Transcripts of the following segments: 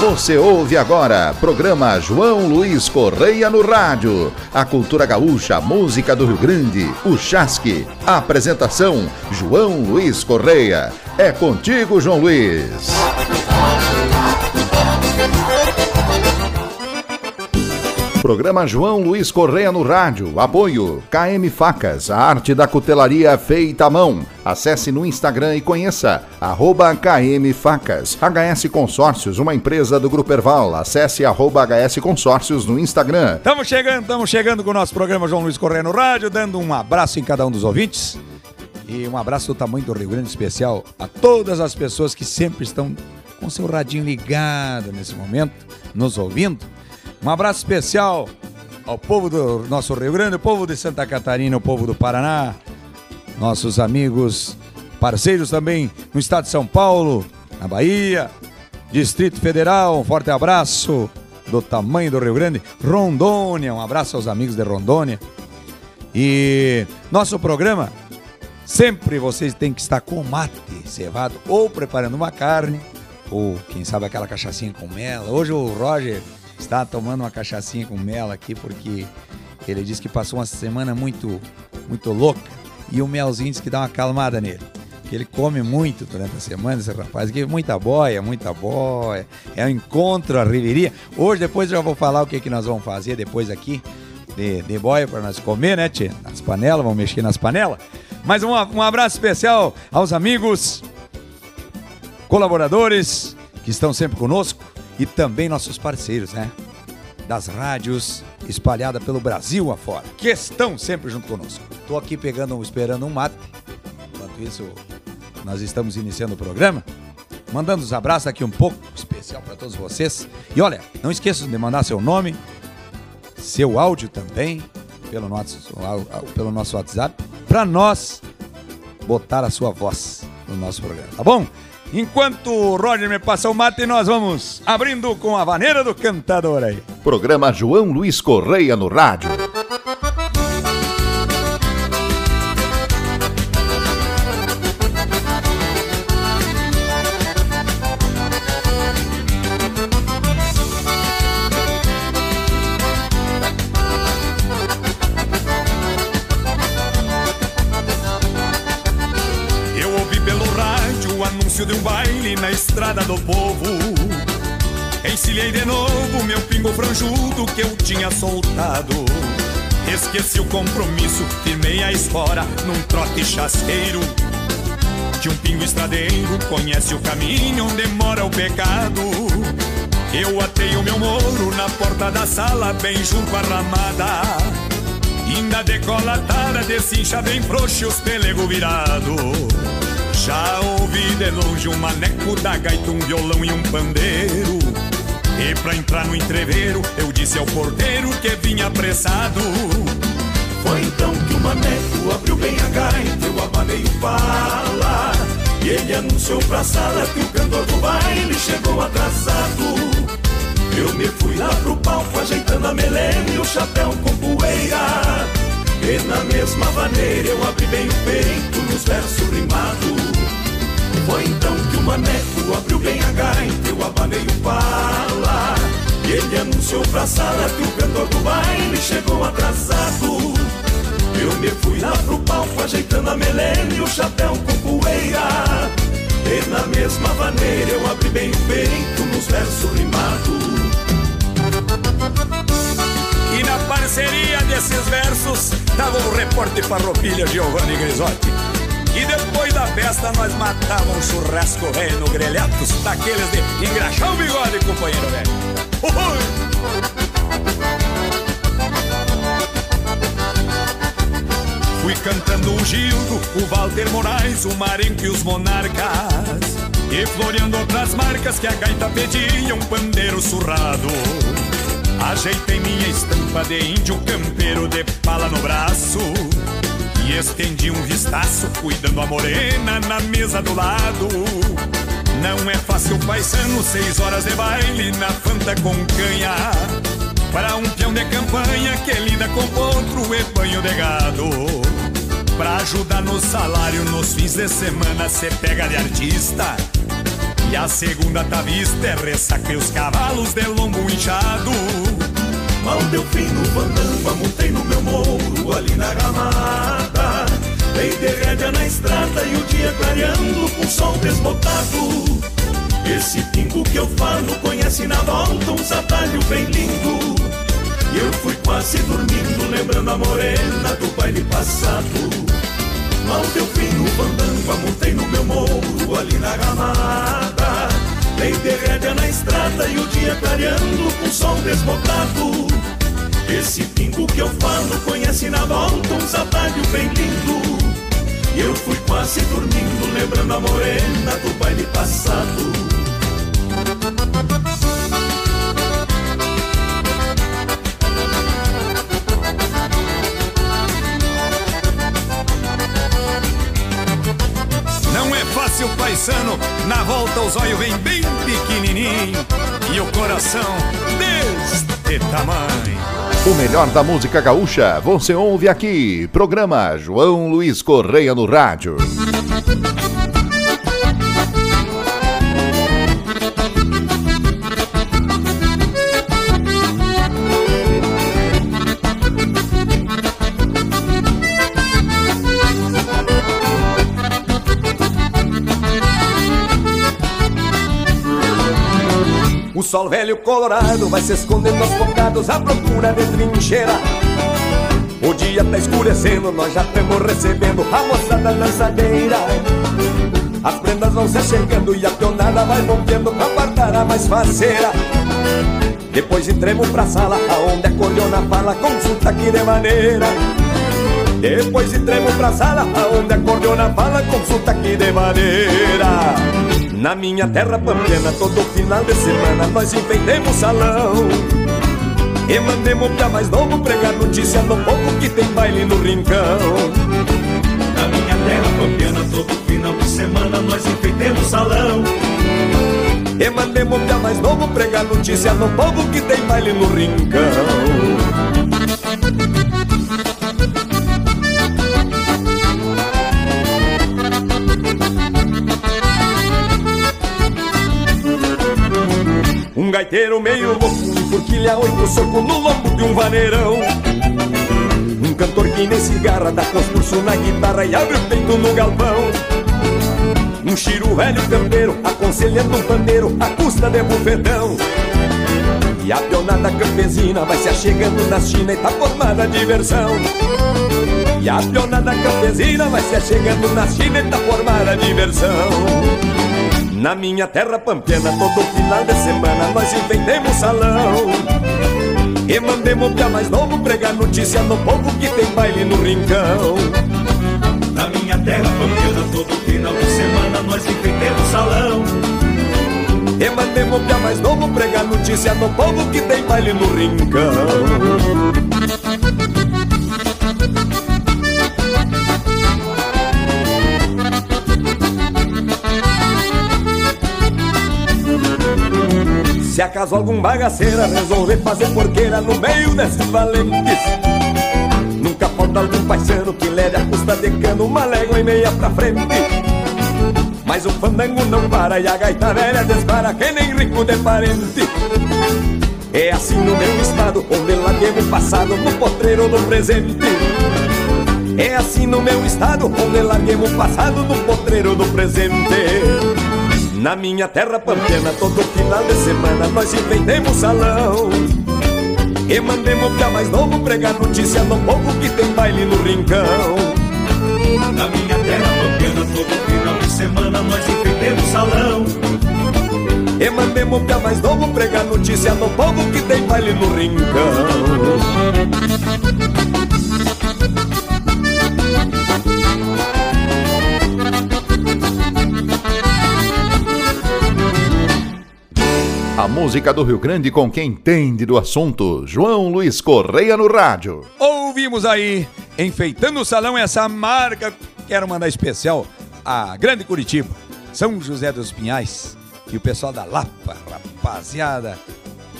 Você ouve agora, programa João Luiz Correia no rádio. A cultura gaúcha, a música do Rio Grande, o Chasque. Apresentação, João Luiz Correia. É contigo, João Luiz. Programa João Luiz Correia no rádio. Apoio KM Facas, a arte da cutelaria feita à mão. Acesse no Instagram e conheça arroba KM Facas. HS Consórcios, uma empresa do Grupo Erval. Acesse arroba HS Consórcios no Instagram. Estamos chegando, estamos chegando com o nosso programa João Luiz Correia no rádio, dando um abraço em cada um dos ouvintes. E um abraço do tamanho do Rio Grande especial a todas as pessoas que sempre estão com seu radinho ligado nesse momento, nos ouvindo. Um abraço especial ao povo do nosso Rio Grande, o povo de Santa Catarina, o povo do Paraná, nossos amigos, parceiros também no estado de São Paulo, na Bahia, Distrito Federal, um forte abraço do tamanho do Rio Grande, Rondônia, um abraço aos amigos de Rondônia. E nosso programa, sempre vocês têm que estar com mate cevado, ou preparando uma carne, ou quem sabe aquela cachaçinha com mela. Hoje o Roger está tomando uma cachaçinha com mel aqui porque ele disse que passou uma semana muito, muito louca e o melzinho disse que dá uma acalmada nele. Que ele come muito durante a semana, esse rapaz, que muita boia, muita boia. É um encontro, a riveria. Hoje, depois eu já vou falar o que, que nós vamos fazer depois aqui de, de boia para nós comer, né, tia? Nas panelas, vamos mexer nas panelas. Mas um, um abraço especial aos amigos, colaboradores que estão sempre conosco e também nossos parceiros, né? Das rádios espalhadas pelo Brasil afora, que estão sempre junto conosco. Tô aqui pegando, esperando um mate. Enquanto isso, nós estamos iniciando o programa. Mandando os abraços aqui um pouco especial para todos vocês. E olha, não esqueçam de mandar seu nome, seu áudio também, pelo nosso, pelo nosso WhatsApp, para nós botar a sua voz no nosso programa, tá bom? Enquanto o Roger me passa o mate, nós vamos abrindo com a vaneira do cantador aí. Programa João Luiz Correia no rádio. Compromisso, firmei a espora num trote chasqueiro. De um pingo estradeiro, conhece o caminho onde mora o pecado. Eu atei o meu moro na porta da sala, bem junto à ramada. Ainda decolatada, desincha bem frouxo os pelego virado. Já ouvi de longe um maneco da gaita, um violão e um pandeiro. E pra entrar no entreveiro, eu disse ao porteiro que vinha apressado. Foi então que o maneco abriu bem a gaita, eu abanei o fala. E ele anunciou pra sala que o cantor do baile chegou atrasado. Eu me fui lá pro palco ajeitando a melena e o chapéu com poeira. E na mesma maneira eu abri bem o peito nos versos rimados. Foi então que o maneco abriu bem a gaita, eu abanei o pala. E ele anunciou pra sala que o cantor do baile chegou atrasado. Eu me fui lá pro palco ajeitando a melena e o chapéu com poeira. E na mesma maneira eu abri bem o peito nos versos rimados. E na parceria desses versos tava o repórter parropilha Giovanni Grisotti. E depois da festa nós matávamos um churrasco velho no grelhatos, daqueles de engraxar o bigode, companheiro velho. Uhul! Fui cantando o Gildo, o Walter Moraes, o Marenco e os Monarcas. E floreando outras marcas que a gaita pedia, um pandeiro surrado. Ajeitei minha estampa de índio campeiro de pala no braço. E estendi um vistaço, cuidando a morena na mesa do lado. Não é fácil, paisano, seis horas de baile na fanta com canha. Para um peão de campanha que lida com potro e banho de gado. Pra ajudar no salário nos fins de semana, cê pega de artista. E a segunda tá vista é ressaca e os cavalos de lombo inchado. Mal deu fim no fandango, montei no meu morro ali na ramada. Dei de rédea na estrada e o dia clareando com sol desbotado. Esse pingo que eu falo conhece na volta uns atalhos bem lindo. Eu fui quase dormindo, lembrando a morena do baile passado. Mal deu fim no fandango, montei no meu morro ali na ramada. Dei de na estrada e o dia clareando com sol desbotado. Esse pingo que eu falo conhece na volta um atalhos bem lindo. Eu fui quase dormindo, lembrando a morena do baile passado. Paisano, na volta os olhos vem bem pequenininho e o coração deste tamanho. O melhor da música gaúcha você ouve aqui. Programa João Luiz Correia no Rádio. Sol velho colorado vai se escondendo aos bocados à procura de trincheira. O dia tá escurecendo, nós já estamos recebendo a moçada lançadeira. As prendas vão se chegando e a pionada vai rompendo pra guardar a mais faceira. Depois entremos pra sala, aonde a cordiona fala, consulta aqui de maneira. Depois entremos pra sala, aonde a cordiona fala, consulta aqui de maneira. Na minha terra pampiana, todo final de semana nós enfeitemos salão. E mandemos pra mais novo pregar notícia no povo que tem baile no rincão. Na minha terra pampiana, todo final de semana nós enfeitemos salão. E mandemos pra mais novo pregar notícia no povo que tem baile no rincão gaiteiro meio louco, forquilha oito soco no lombo de um vaneirão. Um cantor que nem cigarra dá concurso na guitarra e abre o peito no galpão. Um chiro velho campeiro aconselhando um pandeiro à custa de bufetão. E a pionada campesina vai se achegando na China e tá formada a diversão E a pionada campesina vai se achegando na China e tá formada a diversão na minha terra pampiana, todo final de semana nós inventemos salão. E mandemos pra mais novo pregar notícia no povo que tem baile no rincão. Na minha terra pampiana, todo final de semana nós enfeitemos salão. E mandemos pra mais novo pregar notícia no povo que tem baile no rincão Se acaso algum bagaceira resolver fazer porqueira no meio desses valentes Nunca falta algum paisano que leve a custa de cano uma légua e meia pra frente. Mas o fandango não para e a gaita velha dispara que nem rico de parente. É assim no meu estado, onde larguemos o passado no potreiro do presente. É assim no meu estado, onde larguemos o passado no potreiro do presente na minha terra pampiana, todo final de semana nós inventemos salão. E mandemos pra mais novo pregar notícia no povo que tem baile no rincão. Na minha terra pampiana, todo final de semana nós enfeitemos salão. E mandemos pra mais novo pregar notícia no povo que tem baile no rincão A música do Rio Grande com quem entende do assunto. João Luiz Correia no Rádio. Ouvimos aí, enfeitando o salão, essa marca. Quero mandar especial a Grande Curitiba, São José dos Pinhais e o pessoal da Lapa, rapaziada.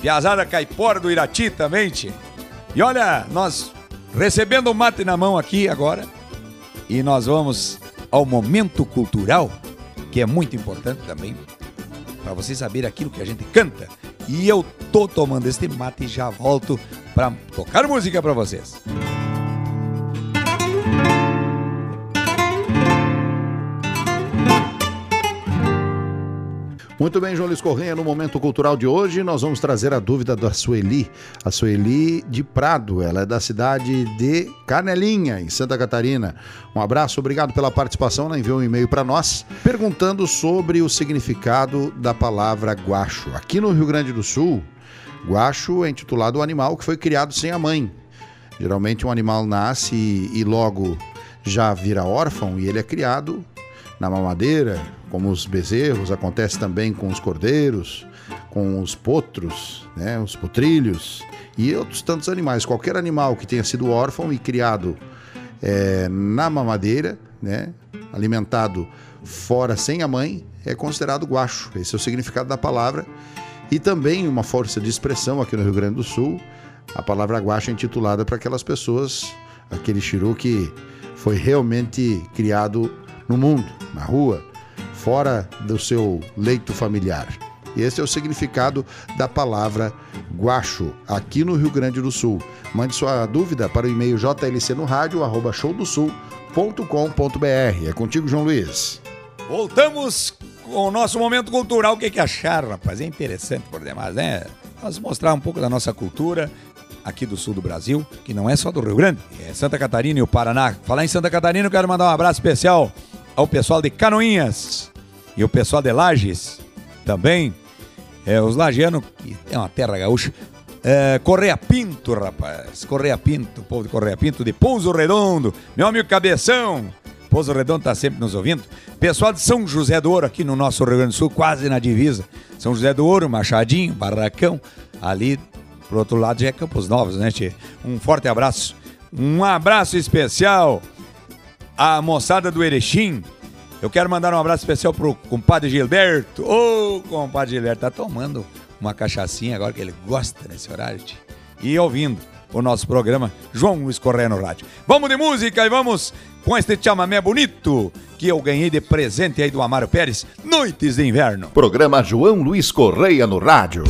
Piazada Caipora do Irati também, tchê. E olha, nós recebendo o mate na mão aqui agora. E nós vamos ao momento cultural, que é muito importante também. Para vocês saberem aquilo que a gente canta. E eu tô tomando este mate e já volto para tocar música para vocês. Muito bem, João Luiz Corrêa, no Momento Cultural de hoje nós vamos trazer a dúvida da Sueli, a Sueli de Prado, ela é da cidade de Canelinha, em Santa Catarina. Um abraço, obrigado pela participação, ela enviou um e-mail para nós perguntando sobre o significado da palavra guacho. Aqui no Rio Grande do Sul, guacho é intitulado o animal que foi criado sem a mãe. Geralmente um animal nasce e, e logo já vira órfão e ele é criado na mamadeira, como os bezerros, acontece também com os cordeiros, com os potros, né, os potrilhos e outros tantos animais. Qualquer animal que tenha sido órfão e criado é, na mamadeira, né, alimentado fora sem a mãe, é considerado guacho. Esse é o significado da palavra. E também uma força de expressão aqui no Rio Grande do Sul, a palavra guacho é intitulada para aquelas pessoas, aquele chiru que foi realmente criado no mundo, na rua, fora do seu leito familiar. Esse é o significado da palavra guacho aqui no Rio Grande do Sul. Mande sua dúvida para o e-mail jlcnoradio@showdosul.com.br. É contigo, João Luiz. Voltamos com o nosso momento cultural. O que, que acharam, rapaz? É interessante por demais, né? Nós mostrar um pouco da nossa cultura aqui do sul do Brasil, que não é só do Rio Grande, é Santa Catarina e o Paraná. Falar em Santa Catarina, eu quero mandar um abraço especial ao pessoal de Canoinhas e o pessoal de Lages também. É, os lagianos, que é uma terra gaúcha. É, Correia Pinto, rapaz. Correia Pinto, povo de Correia Pinto, de Pouso Redondo. Meu amigo Cabeção. Pouso Redondo tá sempre nos ouvindo. Pessoal de São José do Ouro, aqui no nosso Rio Grande do Sul, quase na divisa. São José do Ouro, Machadinho, Barracão. Ali, pro outro lado, já é Campos Novos, né, tchê? Um forte abraço. Um abraço especial a moçada do Erechim. Eu quero mandar um abraço especial pro compadre Gilberto. Ô, oh, compadre Gilberto, tá tomando uma cachaçinha agora que ele gosta nesse horário. Tia. E ouvindo o nosso programa João Luiz Correia no rádio. Vamos de música e vamos com este chamamé bonito que eu ganhei de presente aí do Amaro Pérez, Noites de Inverno. Programa João Luiz Correia no rádio.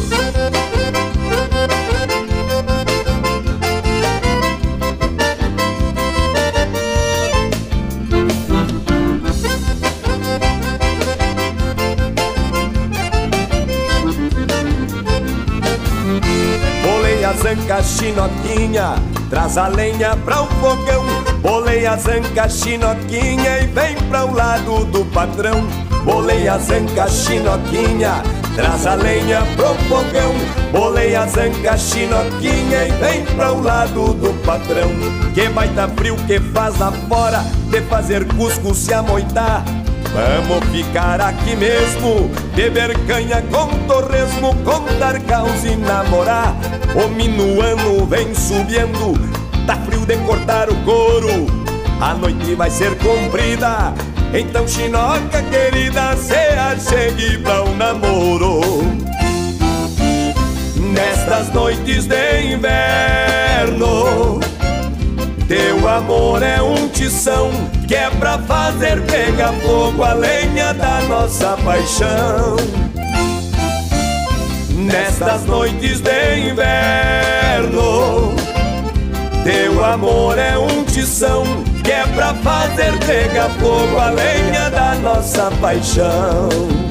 Chinoquinha, traz a lenha pra o fogão. Bolei a zanca chinoquinha e vem pra o lado do patrão. Bolei a zanca chinoquinha, traz a lenha pro fogão. Bolei a zanca chinoquinha e vem pra o lado do patrão. Que baita frio que faz lá fora, de fazer cusco se amoitar. Vamos ficar aqui mesmo, beber canha com torresmo, contar caos e namorar. O minuano vem subindo, tá frio de cortar o couro. A noite vai ser comprida, então chinoca querida, se achegue pra um namoro. Nestas noites de inverno teu amor é um tição que é pra fazer pegar fogo a lenha da nossa paixão. Nestas noites de inverno, teu amor é um tição que é pra fazer pegar fogo a lenha da nossa paixão.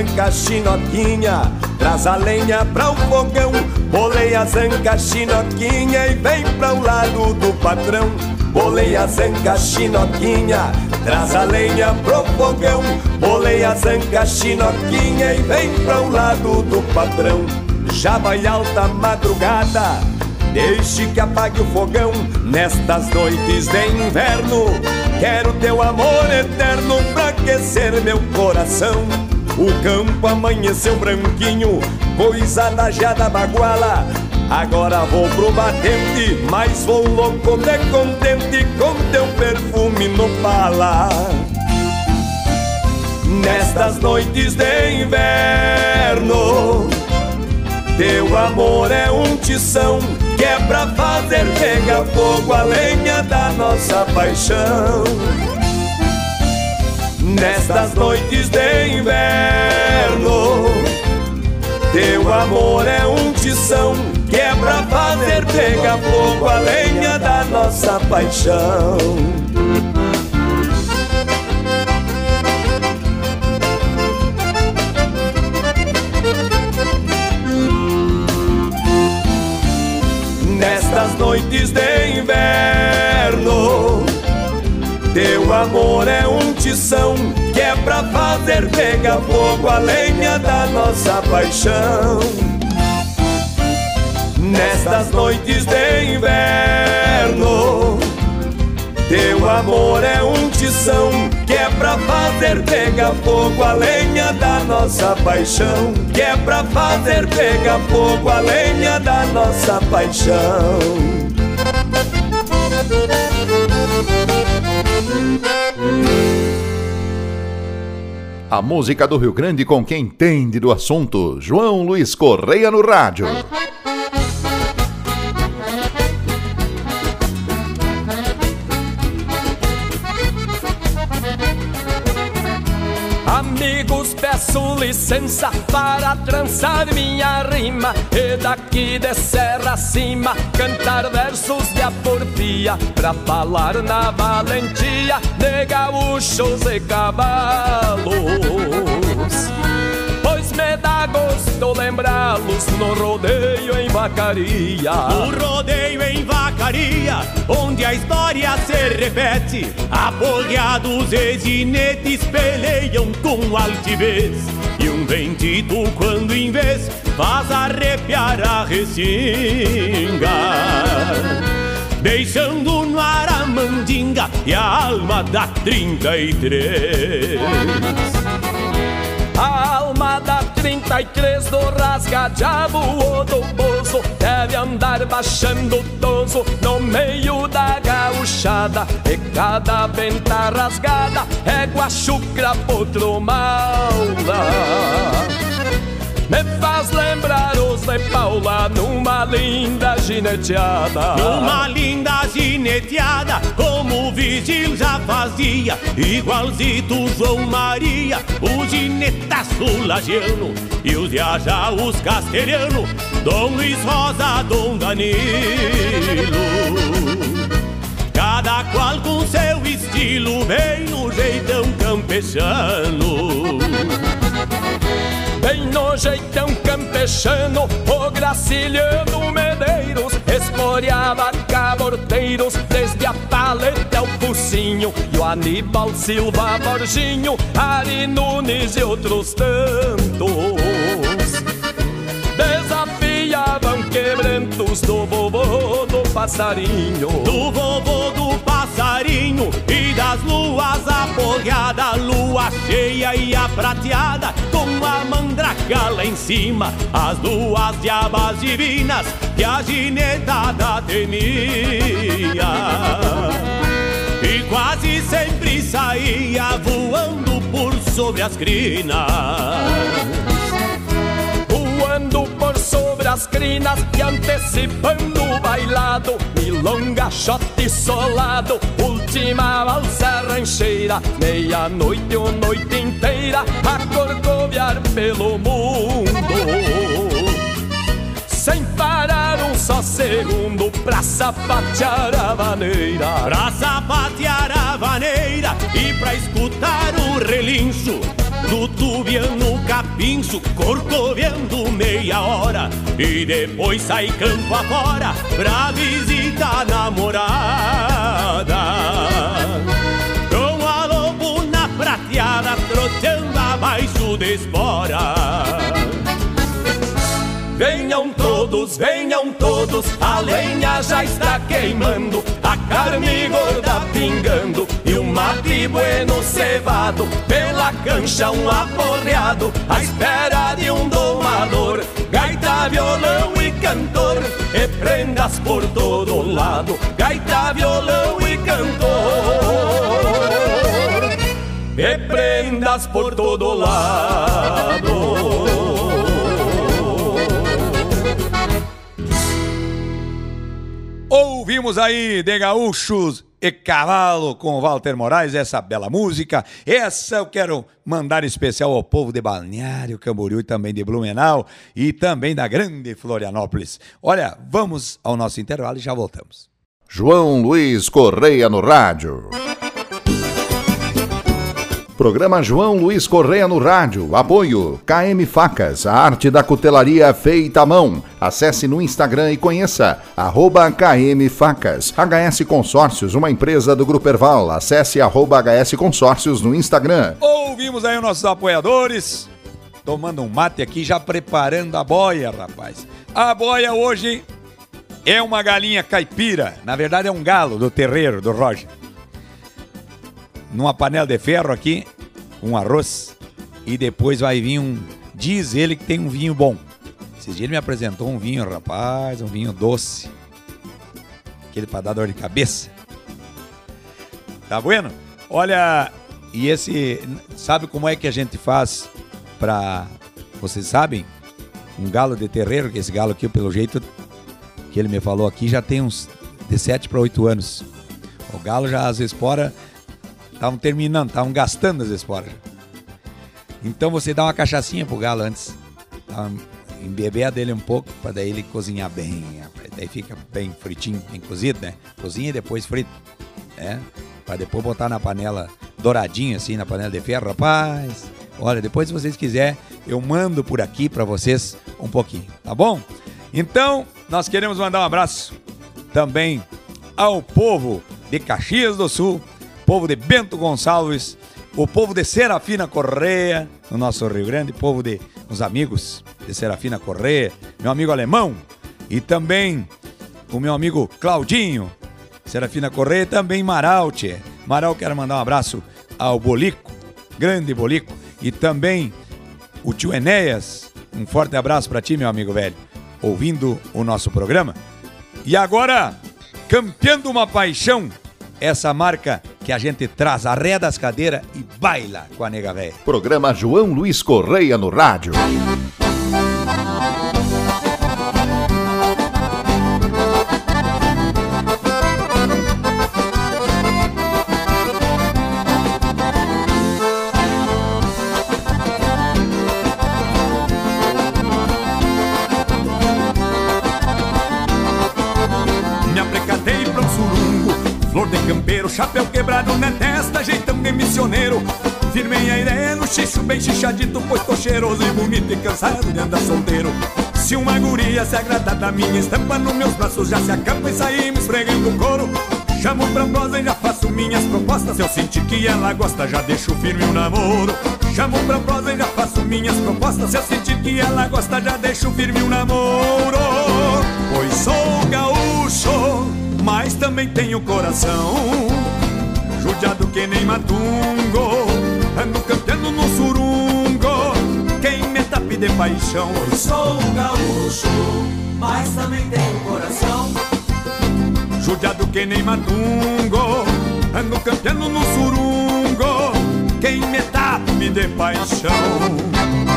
Zanca chinoquinha, traz a lenha pra o fogão. Bolei a zanca chinoquinha e vem pra o lado do patrão. Bolei a zanca chinoquinha, traz a lenha pro fogão. Bolei a zanca chinoquinha e vem pra o lado do patrão. Já vai alta madrugada, deixe que apague o fogão nestas noites de inverno. Quero teu amor eterno pra aquecer meu coração. O campo amanheceu branquinho, coisa da jada baguala. Agora vou pro batente, mas vou louco de contente com teu perfume no pala. Nestas noites de inverno, teu amor é um tição que é pra fazer pegar fogo a lenha da nossa paixão. Nestas noites de inverno, teu amor é um tição que é pra fazer pegar fogo a lenha da nossa paixão. Nestas noites de inverno, teu amor é um tição que é pra fazer pegar fogo a lenha da nossa paixão. Nestas noites de inverno, teu amor é um tição que é pra fazer pegar fogo a lenha da nossa paixão. Que é pra fazer pegar fogo a lenha da nossa paixão. A música do Rio Grande com quem entende do assunto. João Luiz Correia no rádio. Peço licença para trançar minha rima. E daqui de serra acima cantar versos de aporfia Pra falar na valentia de gaúchos e cavalos me dá gosto lembrá-los no rodeio em vacaria O rodeio em vacaria, onde a história se repete. Apoiados e ginetes peleiam com altivez. E um bendito, quando em vez, faz arrepiar a ressinga. Deixando no ar a mandinga e a alma da 33. A alma da 33 do rasga-diabo ou do bozo Deve andar baixando o toso no meio da gauchada. E cada venta rasgada é guachucra potro maula me faz lembrar os de Paula numa linda gineteada. Numa linda gineteada, como o vigil já fazia, igualzito João Maria, o ginetaço lagiano e os viaja os castelhano, Dom Luiz Rosa, Dom Danilo. Cada qual com seu estilo, bem no jeitão campechano. Bem no jeitão campechano, o Graciliano Medeiros esporeava caborteiros desde a paleta ao focinho. E o Aníbal Silva Borginho, Ari Nunes e outros tantos desafiavam quebrantos do vovô do passarinho. Do vovô do passarinho e das luas aporreada, lua cheia e a prateada, com a mandraca lá em cima, as duas diabas divinas que a ginetada temia. E quase sempre saía voando por sobre as crinas sobre as crinas e antecipando o bailado. Milonga, shot solado, última valsa rancheira. Meia-noite ou noite inteira a corcoviar pelo mundo. Sem parar um só segundo pra sapatear a vaneira. Pra sapatear a vaneira e pra escutar o relincho do tubiano capincho, corcoveando meia hora e depois sai campo afora pra visitar a namorada. Com a lobuna prateada troteando abaixo de espora. Venham todos, venham todos, a lenha já está queimando, carne gorda pingando e o mate bueno cevado, pela cancha um aporreado, à espera de um domador, gaita, violão e cantor, e prendas por todo lado, gaita, violão e cantor, e prendas por todo lado. Ouvimos aí de gaúchos e cavalo com Walter Moraes, essa bela música. Essa eu quero mandar especial ao povo de Balneário Camboriú e também de Blumenau e também da grande Florianópolis. Olha, vamos ao nosso intervalo e já voltamos. João Luiz Correia no rádio. Programa João Luiz Correia no rádio. Apoio KM Facas, a arte da cutelaria feita à mão. Acesse no Instagram e conheça arroba KM Facas. HS Consórcios, uma empresa do Grupo Erval. Acesse arroba HS Consórcios no Instagram. Ouvimos aí os nossos apoiadores. Tomando um mate aqui, já preparando a boia, rapaz. A boia hoje é uma galinha caipira. Na verdade é um galo do terreiro do Roger numa panela de ferro aqui, um arroz, e depois vai vir um. Diz ele que tem um vinho bom. Esse dia ele me apresentou um vinho, rapaz, um vinho doce. Aquele para dar dor de cabeça. Tá bueno? Olha, e esse. Sabe como é que a gente faz pra. Vocês sabem? Um galo de terreiro, que esse galo aqui, pelo jeito que ele me falou aqui, já tem uns de 7 para 8 anos. O galo já às esporas estavam terminando, estavam gastando as esporas. Então você dá uma cachaçinha pro galo antes. Embeber dele um pouco para daí ele cozinhar bem. Daí fica bem fritinho, bem cozido, né? Cozinha e depois frito. Né? Para depois botar na panela douradinho assim, na panela de ferro, rapaz. Olha, depois se vocês quiserem, eu mando por aqui para vocês um pouquinho, tá bom? Então, nós queremos mandar um abraço também ao povo de Caxias do Sul, povo de Bento Gonçalves, o povo de Serafina Correia, no nosso Rio Grande, povo de os amigos de Serafina Correia, meu amigo alemão, e também o meu amigo Claudinho, Serafina Correia, também Maralte. Maral, quero mandar um abraço ao Bolico, grande Bolico, e também o tio Enéas. Um forte abraço para ti, meu amigo velho, ouvindo o nosso programa. E agora, campeando uma paixão, essa marca que a gente traz a ré das cadeiras e baila com a nega velha. Programa João Luiz Correia no rádio. Bem xixadito, pois tô cheiroso e bonito e cansado de andar solteiro. Se uma guria se agrada da minha estampa, nos meus braços já se acampa e saímos esfregando o couro. Chamo pra prosa e já faço minhas propostas. Se eu sentir que ela gosta, já deixo firme o namoro. Chamo pra prosa e já faço minhas propostas. Se eu sentir que ela gosta, já deixo firme o namoro. Pois sou gaúcho, mas também tenho coração judiado que nem matungo Ando cantando no me tape de paixão. Eu sou um gaúcho, mas também tenho coração. Judiado que nem matungo Ando cantando no surungo. Quem me tape de paixão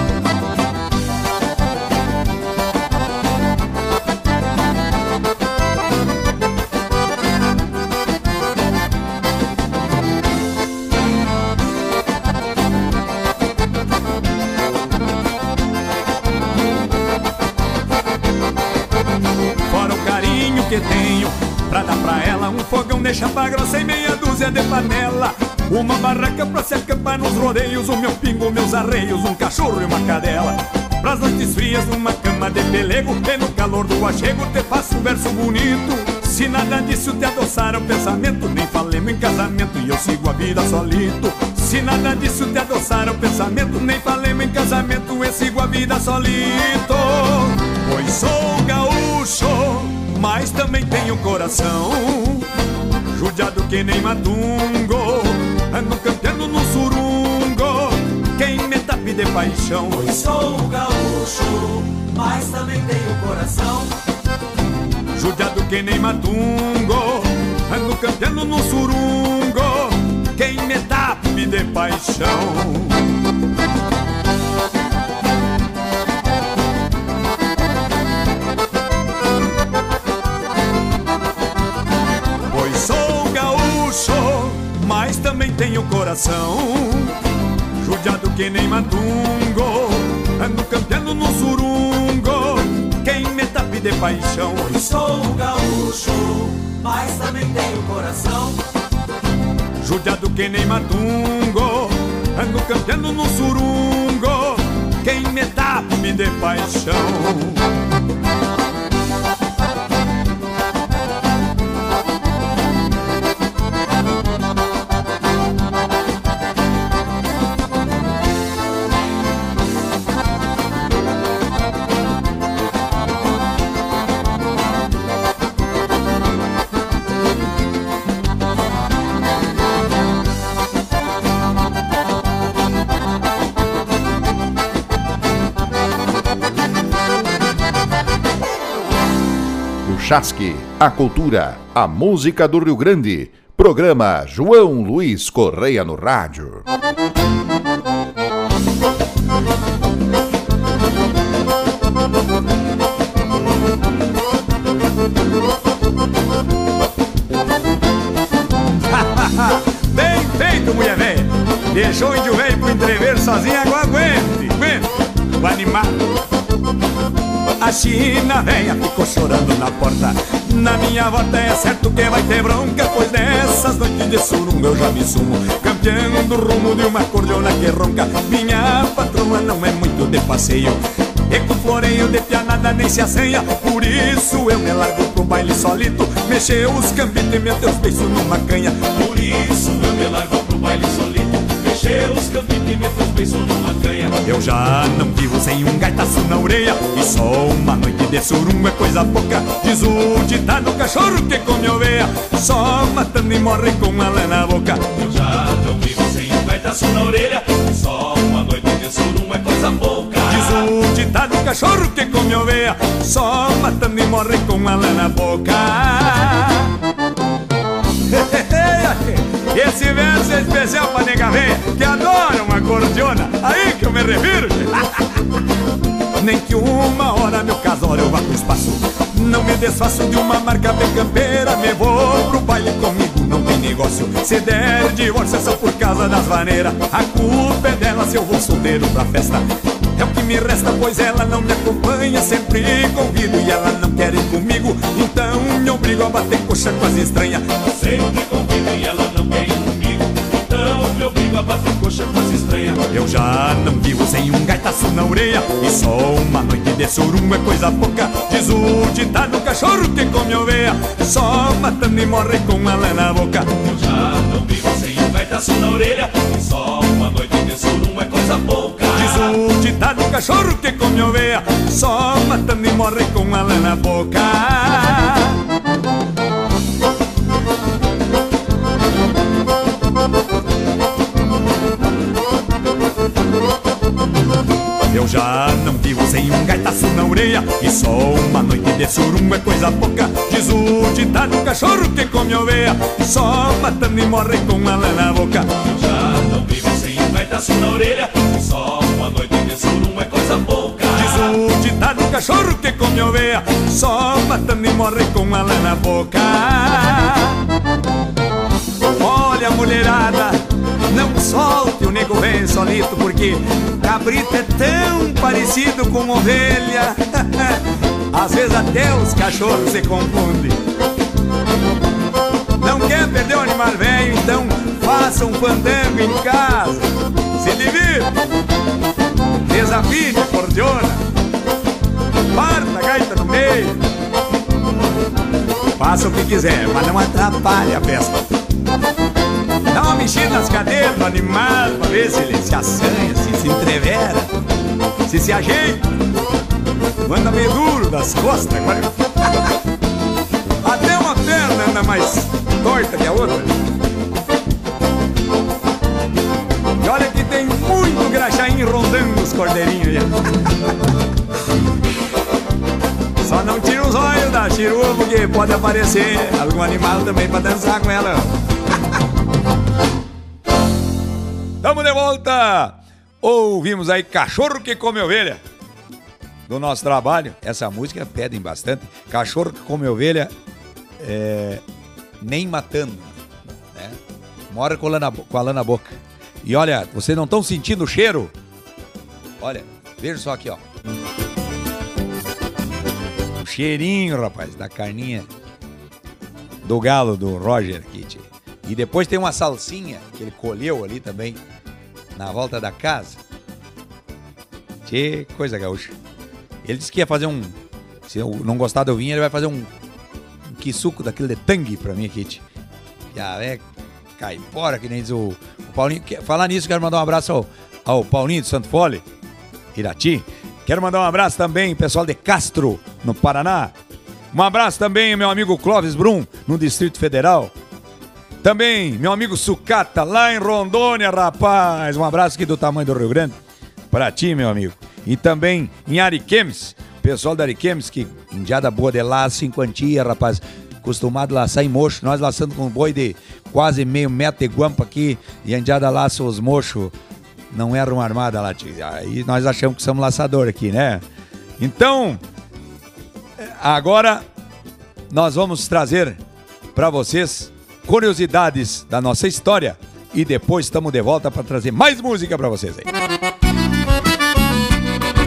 de chapa grossa e meia dúzia de panela Uma barraca pra se acampar nos rodeios O meu pingo, meus arreios, um cachorro e uma cadela Pras noites frias, uma cama de pelego E no calor do achego te faço um verso bonito se nada disso te adoçar o pensamento, nem falemos em casamento e eu sigo a vida solito. Se nada disso te adoçar o pensamento, nem falemos em casamento, eu sigo a vida solito. Pois sou gaúcho mas também tenho coração Judiado que nem matungo Ando cantando no surungo. Quem me tape de paixão? Pois sou gaúcho, mas também tenho coração. Judiado que nem matungo Ando cantando no surungo. Quem me tape de paixão. Gaúcho, mas também tenho coração. Judiado que nem matungo, ando campeando no surungo. Quem me tape de paixão. Pois sou gaúcho, mas também tenho coração. Judiado que nem matungo, ando campeando no surungo. Quem me tape de paixão. Chasque, a cultura, a música do Rio Grande. Programa João Luiz Correia no Rádio. Bem feito, mulher velha. Deixou o índio velho pro entrever sozinho, agora aguente, aguente. O animado. China velha ficou chorando na porta. Na minha volta é certo que vai ter bronca Pois nessas noites de surunga eu já me sumo Campeando o rumo de uma cordiona que ronca. Minha patroa não é muito de passeio e com floreio de pianada nem se assanha Por isso eu me largo pro baile solito Mexer os cambitos e meter os beiços numa canha. Por isso eu me largo pro baile solito Mexer os cambitos e meter os beiços numa canha. Eu já não vivo sem um gaitaço na orelha. E só uma noite de surungo é coisa pouca. Diz o ditado cachorro que come oveia. Só matando e morre com a lã na boca. Eu já não vivo sem um gaitaço na orelha. E só uma noite de surungo é coisa pouca. Diz o ditado cachorro que come oveia. Só matando e morre com a lã na boca Esse verso é especial pra nega véia Que adora uma cordiona. Aí que eu me refiro. Nem que uma hora meu casório vá pro espaço. Não me desfaço de uma marca bem campeira Me vou pro baile comigo, não tem negócio. Se der divórcio é só por causa das maneiras A culpa é dela se eu vou solteiro pra festa me resta, pois ela não me acompanha Sempre convido e ela não quer ir comigo Então me obrigo a bater coxa com as estranhas Sempre convido e ela não quer ir comigo Então me obrigo a bater coxa com as estranhas Eu já não vivo sem um gaitaço na orelha E só uma noite de surungo é coisa pouca. Diz o ditado cachorro que come oveia Só matando e morre com a lã na boca. Eu já não vivo sem um gaitaço na orelha E só uma noite de surungo é coisa pouca cachorro que come oveia Só matando e morre com a na boca. Eu já não vivo sem um gaitaço na orelha. E só uma noite de surungo é coisa pouca. Diz o ditado cachorro que come oveia Só matando e morre com a na boca. Eu já não vivo sem um gaitaço na orelha. E só cachorro que come oveia Só matando e morre com a lã na boca. Olha mulherada, não solte o nego bem solito Porque cabrito é tão parecido com ovelha. Às vezes até os cachorros se confundem. Não quer perder o animal velho, então faça um fandango em casa. Se divirta, desafie cordiona Parta a gaita no meio Faça o que quiser, mas não atrapalhe a festa Dá uma mexida nas cadeiras do animal pra ver se ele se assanha, se se entrevera, se se ajeita. Anda meio duro das costas agora. Até uma perna anda mais torta que a outra. E olha que tem muito graxaim rondando os cordeirinhos. Só não tira os olhos da chirua porque pode aparecer algum animal também pra dançar com ela. Tamo de volta! Ouvimos aí Cachorro que Come Ovelha. Do nosso trabalho. Essa música pedem bastante. Cachorro que Come Ovelha, é, nem matando. Né? Mora com a, lã com a lã na boca. E olha, vocês não estão sentindo o cheiro? Olha, veja só aqui, ó. Cheirinho, rapaz, da carninha do galo do Roger Kitty. E depois tem uma salsinha que ele colheu ali também, na volta da casa. Que coisa gaúcha. Ele disse que ia fazer um. Se eu não gostar do vinho, ele vai fazer um, um quisuco daquele de tangue pra mim, Kitty. Já é caipora, que nem diz o, o Paulinho. Falar nisso, quero mandar um abraço ao, ao Paulinho de Santo Fole, Irati. Quero mandar um abraço também, pessoal de Castro, no Paraná. Um abraço também, meu amigo Clóvis Brum, no Distrito Federal. Também, meu amigo Sucata, lá em Rondônia, rapaz. Um abraço aqui do tamanho do Rio Grande. Pra ti, meu amigo. E também em Ariquemes, pessoal da Ariquemes, que indiada boa de laço em quantia, rapaz. Acostumado a laçar em mocho. Nós laçando com boi de quase meio metro de guampa aqui. E indiada laça os mochos. Não era uma armada lá. Aí nós achamos que somos laçador aqui, né? Então, agora nós vamos trazer para vocês curiosidades da nossa história e depois estamos de volta para trazer mais música para vocês aí.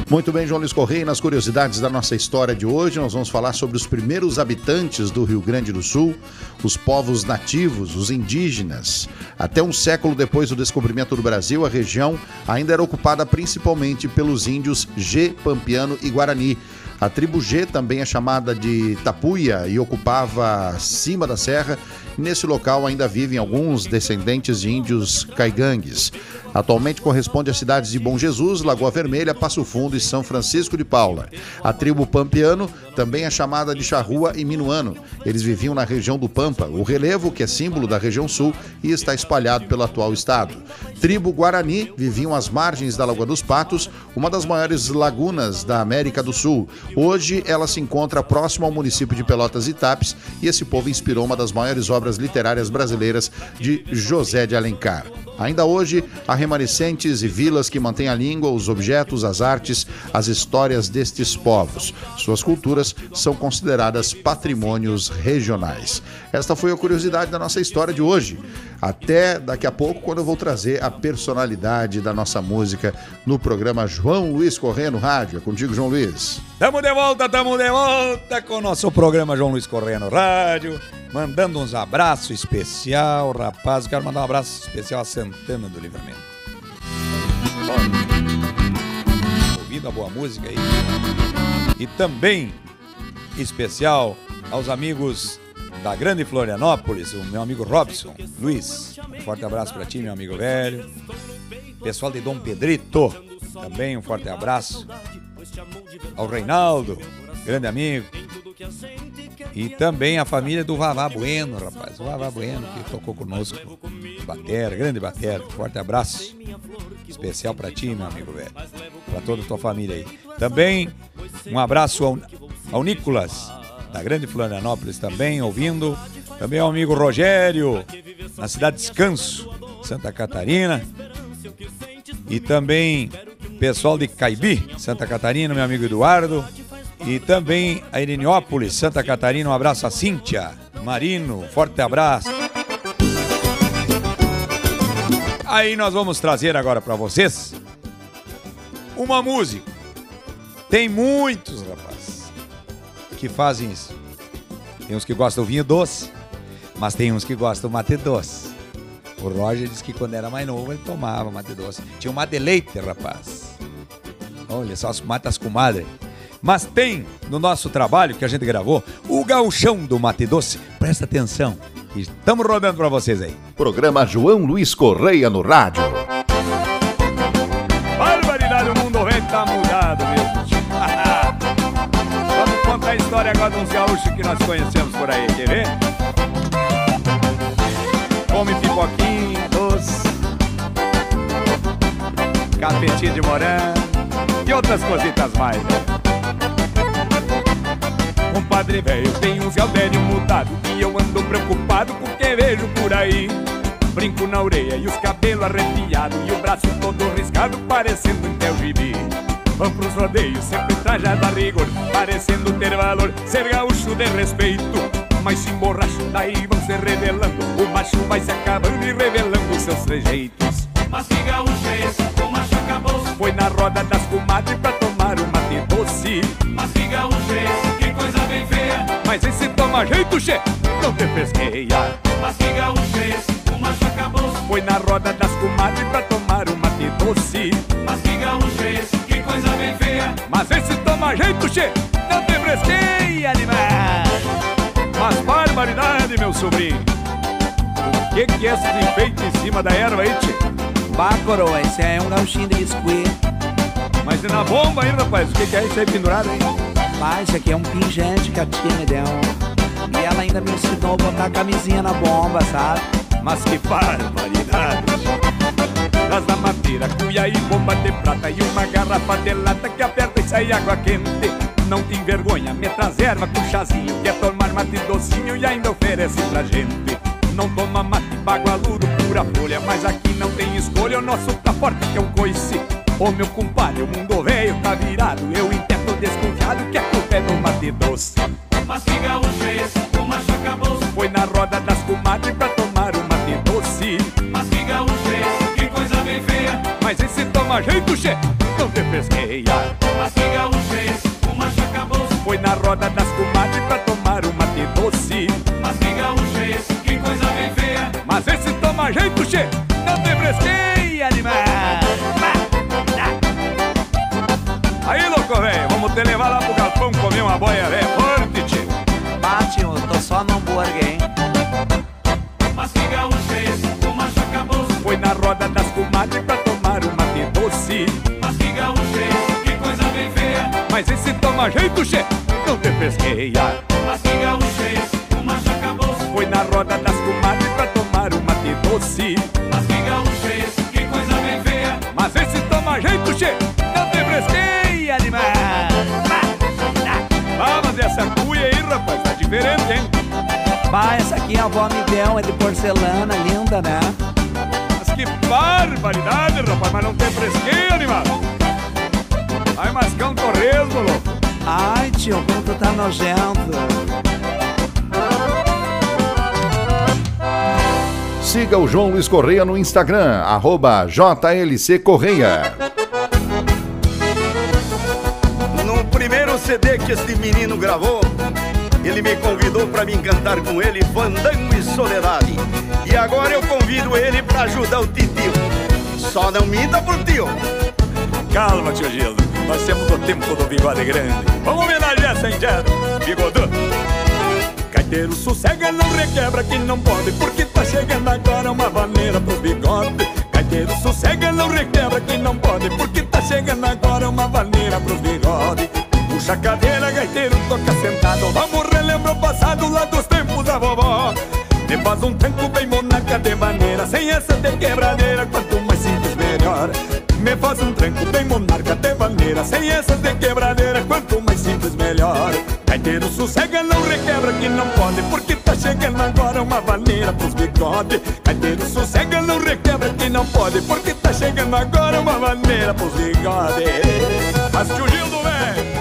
Muito bem, João Luiz Correia, nas curiosidades da nossa história de hoje, nós vamos falar sobre os primeiros habitantes do Rio Grande do Sul, os povos nativos, os indígenas. Até um século depois do descobrimento do Brasil, a região ainda era ocupada principalmente pelos índios G, Pampiano e Guarani. A tribo G também é chamada de Tapuia e ocupava cima da serra. Nesse local ainda vivem alguns descendentes de índios caigangues. Atualmente corresponde às cidades de Bom Jesus, Lagoa Vermelha, Passo Fundo e São Francisco de Paula. A tribo Pampiano também é chamada de Charrua e Minuano. Eles viviam na região do Pampa, o relevo que é símbolo da região sul e está espalhado pelo atual estado. Tribo Guarani viviam às margens da Lagoa dos Patos, uma das maiores lagunas da América do Sul. Hoje ela se encontra próximo ao município de Pelotas e Tapes e esse povo inspirou uma das maiores obras literárias brasileiras de José de Alencar. Ainda hoje, há remanescentes e vilas que mantêm a língua, os objetos, as artes, as histórias destes povos. Suas culturas são consideradas patrimônios regionais. Esta foi a curiosidade da nossa história de hoje. Até daqui a pouco, quando eu vou trazer a personalidade da nossa música no programa João Luiz Corrêa no Rádio. É contigo, João Luiz. Tamo de volta, tamo de volta com o nosso programa João Luiz Correia no Rádio. Mandando uns abraços especial, rapaz. Quero mandar um abraço especial a Santana do Livramento. Ouvindo a boa música aí. E também especial aos amigos da Grande Florianópolis, o meu amigo Robson Luiz. Um forte abraço pra ti, meu amigo velho. Pessoal de Dom Pedrito, também um forte abraço. Ao Reinaldo, grande amigo. E também a família do Vavá Bueno, rapaz. O Vavá Bueno que tocou conosco. Batera, grande Batera. Forte abraço. Especial pra ti, meu amigo velho. Pra toda a tua família aí. Também um abraço ao, ao Nicolas, da grande Florianópolis também, ouvindo. Também ao amigo Rogério, na cidade de Descanso, Santa Catarina. E também pessoal de Caibi, Santa Catarina, meu amigo Eduardo. E também a Iriniópolis, Santa Catarina. Um abraço a Cíntia, Marino, forte abraço. Aí nós vamos trazer agora para vocês uma música. Tem muitos, rapaz, que fazem isso. Tem uns que gostam do vinho doce, mas tem uns que gostam do mate doce. O Roger disse que quando era mais novo ele tomava mate doce. Tinha um mate rapaz. Olha só as matas comadre. Mas tem no nosso trabalho que a gente gravou o gauchão do mate doce. Presta atenção. Estamos rodando para vocês aí. Programa João Luiz Correia no Rádio. Barbaridade, o mundo velho tá mudado mesmo. Vamos contar a história agora de uns gaúchos que nós conhecemos por aí, quer ver? Come pipoquinho, doce, capetinho de morango e outras cositas mais. né? Compadre velho, tem um velho mudado e eu ando preocupado com o que vejo por aí. brinco na orelha e os cabelos arrepiados E o braço todo riscado parecendo um teu gibi. Vão pros rodeios sempre trajado a rigor Parecendo ter valor, ser gaúcho de respeito. Mas se emborracho daí vão se revelando O macho vai se acabando e revelando seus trejeitos. Mas que gaúcho é esse, o macho acabou Foi na roda das comadres pra tomar um mate doce. Mas que gaúcho é esse, coisa bem feia. Mas esse toma jeito, che, não te pesqueia. Mas que gaúcho é esse, o macho acabou Foi na roda das comadres pra tomar um mate doce. Mas que gaúcho é esse, que coisa bem feia. Mas esse toma jeito, che, não te pesqueia, animal. Mas barbaridade, meu sobrinho. O que que é esses enfeites em cima da erva aí, tchê? Bah, coroa, esse é um gauchinho de biscuit. Mas e na bomba aí, rapaz, o que que é isso aí pendurado aí? Esse aqui é um pingente que a tia me deu. E ela ainda me ensinou a botar camisinha na bomba, sabe? Mas que barbaridade Das da madeira, cuia e bomba de prata E uma garrafa de lata que aperta e sai água quente Não tem vergonha, me traz erva com chazinho Quer tomar mate docinho e ainda oferece pra gente Não toma mate bagualudo, pura folha Mas aqui não tem escolha, o nosso tá forte que é o coice Ô meu compadre, o mundo velho tá virado Eu que a culpa é do mate doce. Mas que gaúcho é esse, o macho acabou Foi na roda das comadres pra tomar um mate doce. Mas que gaúcho é esse, que coisa bem feia. Mas esse toma jeito, che, não te pesqueia. Mas que gaúcho é esse, o macho acabou Foi na roda das comadres pra tomar um mate doce. Mas que gaúcho é esse, que coisa bem feia. Mas esse toma jeito, che, não te pesqueia, uma boia velha forte, tchê Bah, tio, tô só no hambúrguer, hein? Mas que gaúcho é esse, o macho acabou. Foi na roda das comadres pra tomar um mate doce. Mas que gaúcho é esse, que coisa bem feia. Mas esse toma jeito, che, não te pesqueia Bah, essa aqui a avó me deu, é de porcelana, linda, né? Mas que barbaridade, rapaz, mas não tem fresqueio, animal Vai mascar um torresmo, louco Ai, tio, como tu tá nojento. Siga o João Luiz Correia no Instagram, arroba JLC Correia. Fandango e Soledade. E agora eu convido ele para ajudar o titio. Só não minta pro tio. Calma, tio Gildo, nós temos o tempo do bigode grande Vamos homenagear essa indiana, bigodudo Caiteiro sossega, não requebra que não pode Porque tá chegando agora uma vaneira pro bigode Caiteiro sossega, não requebra que não pode Porque tá chegando agora uma vaneira pro bigode Puxa cadeira, gaiteiro, toca sentado. Vamos relembrar o passado lá dos tempos da vovó. Me faz um tranco bem monarca de maneira Sem essa de quebradeira, quanto mais simples melhor. Me faz um tranco bem monarca de maneira Sem essas de quebradeira, quanto mais simples melhor. Gaiteiro sossega, não requebra que não pode Porque tá chegando agora uma vaneira pros bigode Gaiteiro sossega, não requebra que não pode Porque tá chegando agora uma vaneira pros bigode Mas tio Gildo, velho,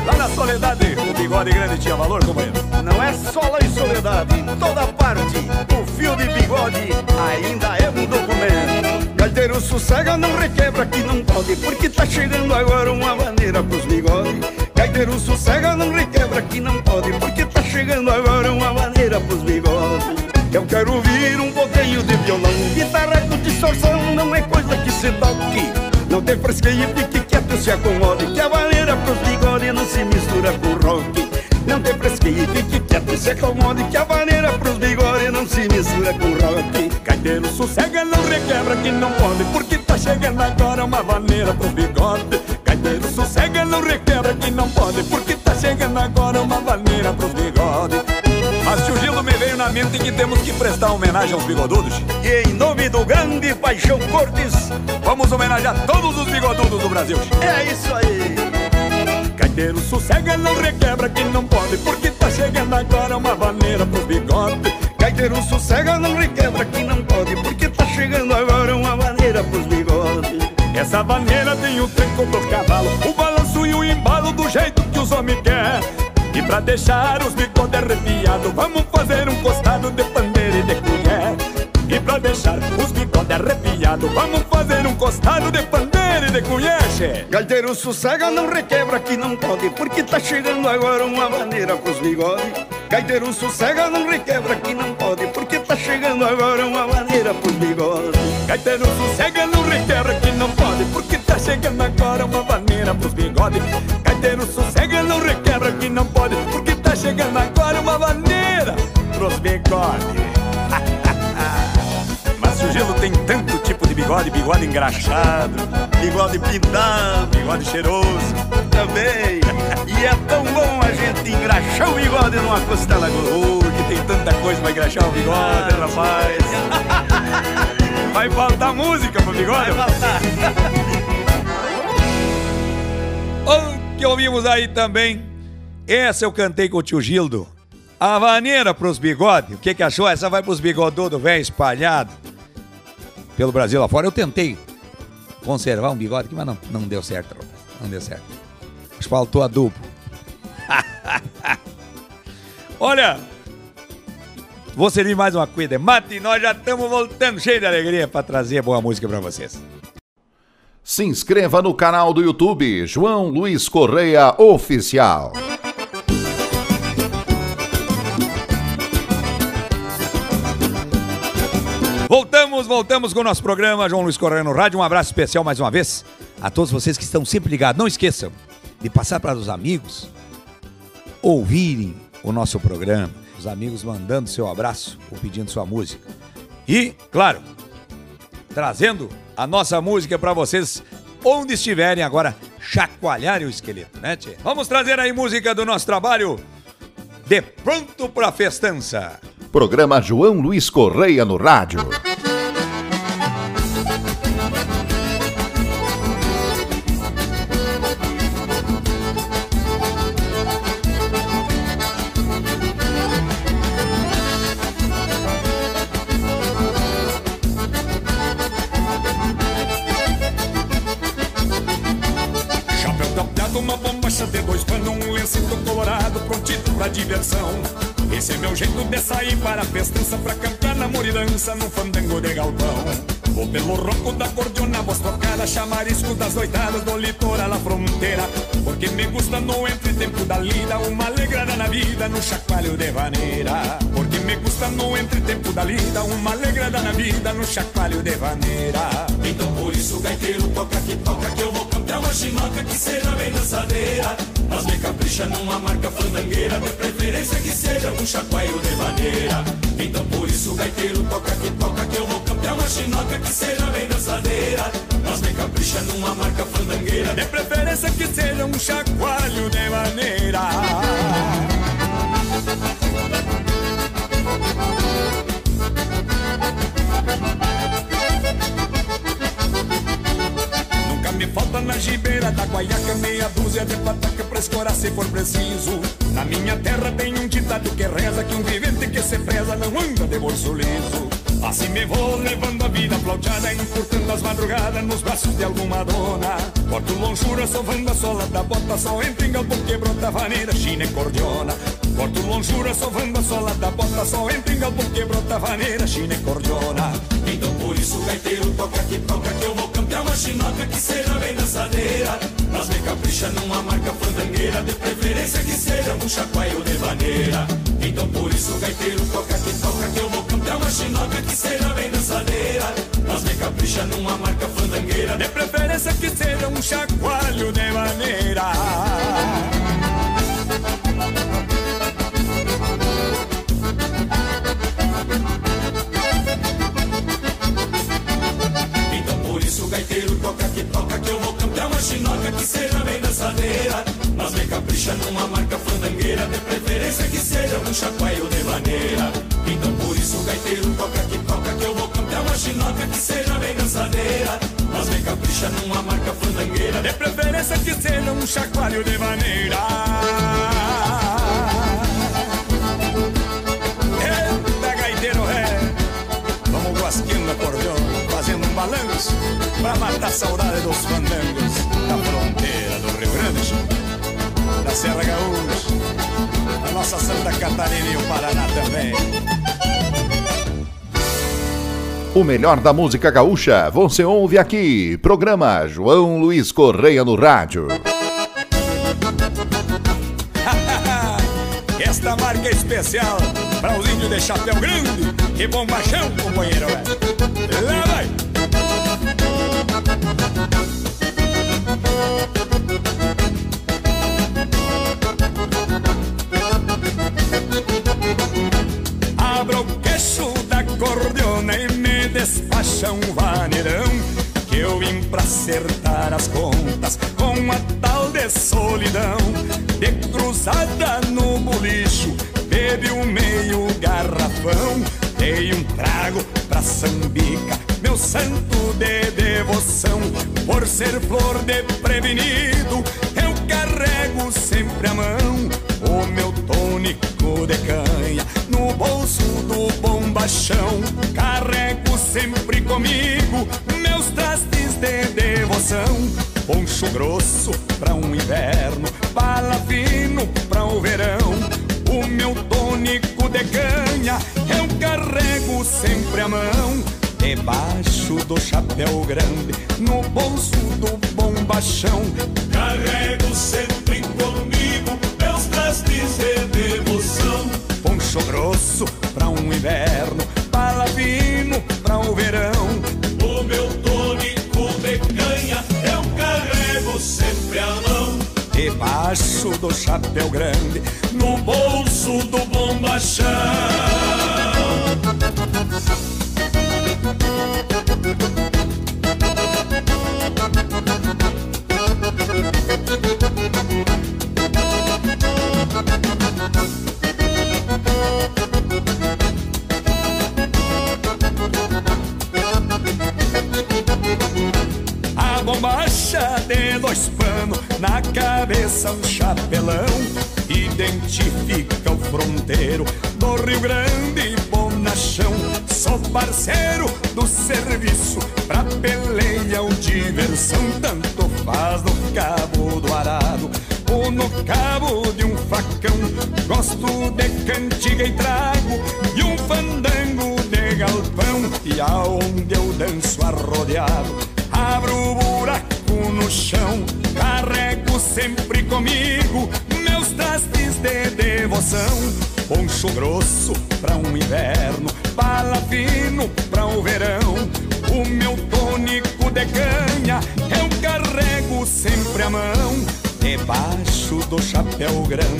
lá na soledade O bigode grande tinha valor, companheiro Não é só lá em Soledade, em toda parte, o fio de bigode ainda é um documento. Gaiteiro sossega, não requebra que não pode, porque tá chegando agora uma maneira pros bigode. Gaiteiro sossega, não requebra que não pode, porque tá chegando agora uma maneira pros bigode. Eu quero ouvir um pouquinho de violão, guitarra com distorção não é coisa que se toque. Não tem fresqueio, fique quieto, se acomode, que a maneira pros mistura com rock. Não tem fresqueio, fique quieto, se acomode Que a maneira pros bigode não se mistura com rock. Gaiteiro sossega, não requebra que não pode Porque tá chegando agora uma vaneira pros bigode. Gaiteiro sossega, não requebra que não pode Porque tá chegando agora uma vaneira pros bigode. Mas tio me veio na mente que temos que prestar homenagem aos bigodudos E em nome do grande Paixão Cortes Vamos homenagear todos os bigodudos do Brasil. É isso aí Gaiteiro sossega, não requebra que não pode Porque tá chegando agora uma vaneira pros bigode. Gaiteiro sossega, não requebra que não pode Porque tá chegando agora uma maneira pros bigodes. Essa maneira tem o tranco do cavalo O balanço e o embalo do jeito que os homens quer E pra deixar os bigodes arrepiados Vamos fazer um costado de pandeira e de colher. E pra deixar os bigodes arrepiados Vamos fazer um costado de pandeira e de colher, che. Gaiteiro sossega, não requebra que não pode Porque tá chegando agora uma maneira pros bigodes. Gaiteiro sossega, não requebra que não pode Porque tá chegando agora uma maneira pros bigodes. Gaiteiro sossega, não requebra que não pode Porque tá chegando agora uma maneira pros bigodes bigode Bigode engraxado, bigode pintado, bigode cheiroso Também. E é tão bom a gente engraxar o bigode numa costela Oh, que tem tanta coisa pra engraxar o bigode, rapaz. Vai faltar música pro bigode? Vai faltar. O que ouvimos aí também, essa eu cantei com o tio Gildo. A vaneira pros bigodes, o que que achou? Essa vai pros bigodudos velho espalhado pelo Brasil lá fora. Eu tentei conservar um bigode aqui, mas não, não deu certo. Não deu certo. Que faltou adubo. Olha, vou servir mais uma cuida. Mate, nós já estamos voltando cheio de alegria para trazer boa música para vocês. Se inscreva no canal do YouTube João Luiz Correia Oficial. Voltamos, voltamos com o nosso programa João Luiz Correia no Rádio. Um abraço especial mais uma vez a todos vocês que estão sempre ligados. Não esqueçam de passar para os amigos ouvirem o nosso programa. Os amigos mandando seu abraço ou pedindo sua música. E, claro, trazendo a nossa música para vocês onde estiverem agora chacoalharem o esqueleto, né, tchê? Vamos trazer aí música do nosso trabalho de pronto pra festança. Programa João Luiz Correia no rádio. Chapéu tapeado, uma bombacha de dois panos, um lencinho colorado, prontito pra diversão. Esse é meu jeito de sair para a festança, pra cantar na moridança, num fandango de galpão. Vou pelo ronco da cordiona, voz tocada, chamarisco das noitadas do litoral à fronteira. Porque me gusta no entretempo da lida, uma alegrada na vida, no chacoalho de vaneira. Porque me gusta no entretempo da lida, uma alegrada na vida, no chacoalho de vaneira. Então por isso, gaiteiro, toca que toca que eu vou cantar uma chinoca que seja bem dançadeira. Mas me capricha numa marca fandangueira, de preferência que seja um chacoalho de maneira. Então por isso, gaiteiro, toca que toca que eu vou cantar uma chinoca que seja bem dançadeira. Mas me capricha numa marca fandangueira, De preferência que seja um chacoalho de falta na gibeira da guaiaca meia dúzia de pataca pra escorar se for preciso. Na minha terra tem um ditado que reza que um vivente que se preza não anda de bolso liso. Assim me vou levando a vida flauteada, encurtando as madrugadas nos braços de alguma dona. Corto lonjura, sovando a sola da bota, só entra em galpão que brota vaneira, china e cordiona. Corto lonjura, sovando a sola da bota, só entra em galpão que brota vaneira, china e cordiona. Então por isso, gaiteiro, toca que toca que eu vou cantar uma chinoca que seja bem dançadeira. Mas me capricha numa marca fandangueira, de preferência que seja um chacoalho de maneira. Então por isso, gaiteiro, toca que toca que eu vou cantar uma chinoca que seja bem dançadeira. Mas me capricha numa marca fandangueira, De preferência que seja um chacoalho de maneira. chinoca que seja bem dançadeira. Nós bem capricha numa marca fandangueira, de preferência que seja um chacoalho de maneira. Então por isso, gaiteiro, toca que toca que eu vou cantar uma chinoca que seja bem dançadeira. Nós bem capricha numa marca fandangueira, de preferência que seja um chacoalho de maneira. fazendo um balanço pra matar a saudade dos fandangos. Da fronteira do Rio Grande Da Serra Gaúcha Da nossa Santa Catarina e o Paraná também O melhor da música gaúcha você ouve aqui. Programa João Luiz Correia no Rádio. Esta marca é especial para os índios de chapéu grande e bombachão, companheiro. Lá vai! Abra o queixo da cordiona e me despacha um vaneirão Que eu vim pra acertar as contas com a tal de solidão. De cruzada no bolicho, bebi um meio garrafão Dei um trago pra sambica, meu santo de devoção. Por ser flor de prevenido, eu carrego sempre a mão O meu tônico de canha no bolso do bombachão Carrego sempre comigo meus trastes de devoção. Poncho grosso pra um inverno, bala fino pra o verão O meu tônico de canha eu carrego sempre a mão Debaixo do chapéu grande, no bolso do bombachão Carrego sempre comigo meus trastes de devoção. Poncho grosso pra um inverno, Debaixo do chapéu grande, no bolso do bombachão cabeça um chapelão Identifica o fronteiro do Rio Grande Bonachão Sou parceiro do serviço pra peleia ou diversão Tanto faz no cabo do arado. Ou no cabo de um facão Gosto de cantiga e trago e um fandango de galpão E aonde eu danço arrodeado do chapéu grande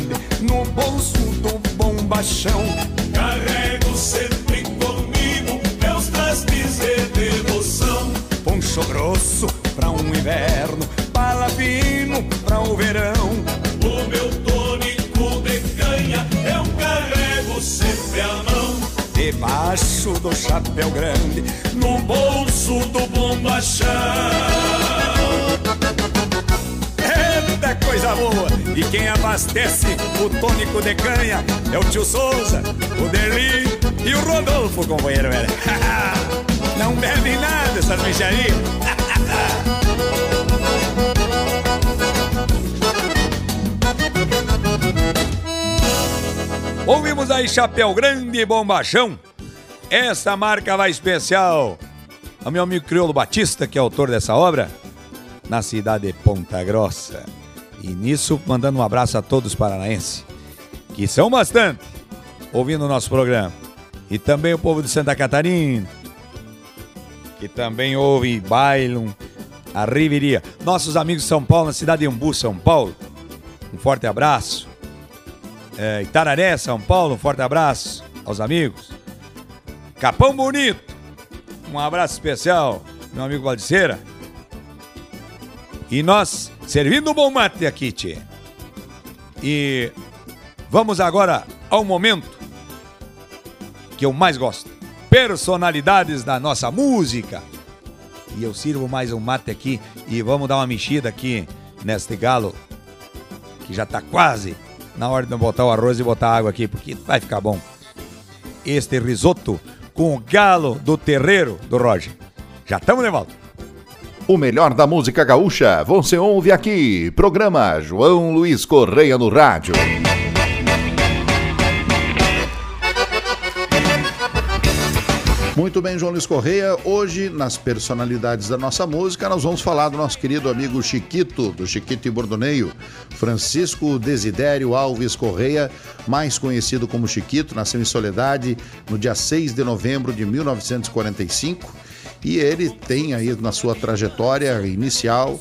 abastece o tônico de canha é o tio Souza, o Derli e o Rodolfo, companheiro velho. Não bebe nada essa micharia. Ouvimos aí Chapéu Grande e Bombachão. Essa marca vai especial ao meu amigo Criolo Batista, que é autor dessa obra, na cidade de Ponta Grossa. E nisso, mandando um abraço a todos os paranaenses, que são bastante, ouvindo o nosso programa. E também o povo de Santa Catarina, que também ouve bailam a Riveria. Nossos amigos de São Paulo, na cidade de Umbu, São Paulo. Um forte abraço. É, Itararé, São Paulo, um forte abraço aos amigos. Capão Bonito, um abraço especial, meu amigo Valdiceira. E nós servindo um bom mate aqui, tchê. E vamos agora ao momento que eu mais gosto. Personalidades da nossa música. E eu sirvo mais um mate aqui e vamos dar uma mexida aqui neste galo que já tá quase na hora de botar o arroz e botar água aqui, porque vai ficar bom. Este risoto com o galo do terreiro do Roger. Já estamos de volta. O melhor da música gaúcha você ouve aqui. Programa João Luiz Correia no Rádio. Muito bem, João Luiz Correia. Hoje, nas personalidades da nossa música, nós vamos falar do nosso querido amigo Chiquito, do Chiquito e Bordoneio, Francisco Desidério Alves Correia, mais conhecido como Chiquito, nasceu em Soledade no dia 6 de novembro de 1945 e ele tem aí na sua trajetória inicial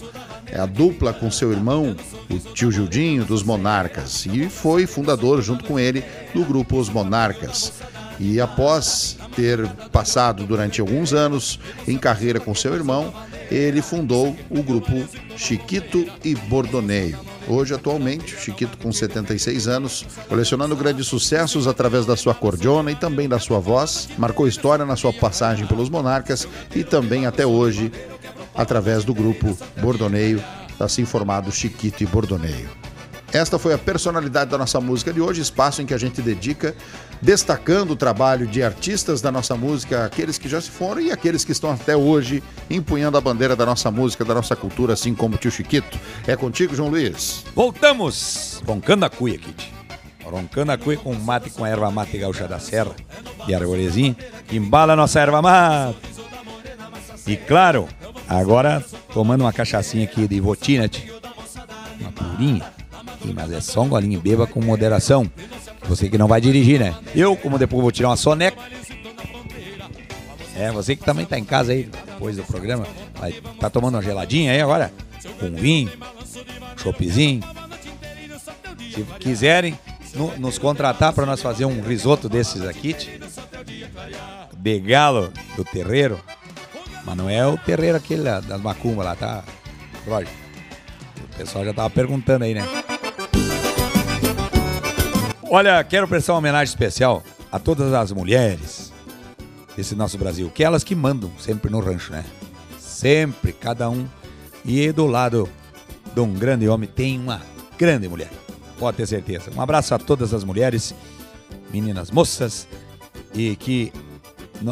é a dupla com seu irmão, o tio Gildinho, dos Monarcas, e foi fundador, junto com ele, do grupo Os Monarcas. E após ter passado durante alguns anos em carreira com seu irmão, ele fundou o grupo Chiquito e Bordoneio. Hoje, atualmente, Chiquito com 76 anos, colecionando grandes sucessos através da sua cordiona e também da sua voz, marcou história na sua passagem pelos Monarcas e também até hoje através do grupo Bordoneio, assim formado Chiquito e Bordoneio. Esta foi a personalidade da nossa música de hoje, espaço em que a gente dedica destacando o trabalho de artistas da nossa música, aqueles que já se foram e aqueles que estão até hoje empunhando a bandeira da nossa música, da nossa cultura, assim como o tio Chiquito. É contigo, João Luiz. Voltamos! Roncando a cuia, Kit. Roncando a cuia com mate com erva mate gaúcha da serra de arvorezinha. Embala a nossa erva mate. E claro, agora tomando uma cachaçinha aqui de Votinat. Uma purinha mas é só um golinho, beba com moderação. Você que não vai dirigir, né? Eu, como depois vou tirar uma soneca. É, você que também tá em casa aí, depois do programa, vai, tá tomando uma geladinha aí agora? Com vinho, choppzinho. Se quiserem no, nos contratar para nós fazer um risoto desses aqui, de galo do terreiro. Mas não é o terreiro aquele das macumbas lá, tá? Roger. O pessoal já tava perguntando aí, né? Olha, quero prestar uma homenagem especial a todas as mulheres desse nosso Brasil, que elas que mandam sempre no rancho, né? Sempre, cada um. E do lado de um grande homem tem uma grande mulher. Pode ter certeza. Um abraço a todas as mulheres, meninas, moças, e que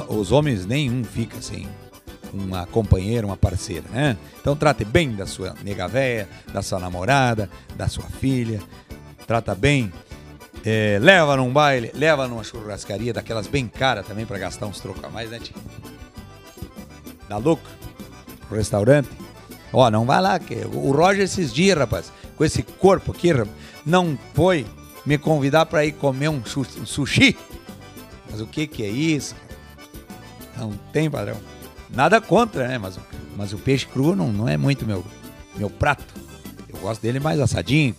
os homens nenhum fica sem uma companheira, uma parceira, né? Então trate bem da sua nega véia, da sua namorada, da sua filha. Trata bem é, leva num baile, leva numa churrascaria daquelas bem caras também para gastar uns trocos a mais, né, tio? Dá lucro. Restaurante. Ó, não vai lá, que o Roger esses dias, rapaz, com esse corpo aqui, não foi me convidar para ir comer um sushi. Mas o que que é isso? Não tem padrão. Nada contra, né? Mas, mas o peixe cru não, não é muito meu, meu prato. Eu gosto dele mais assadinho.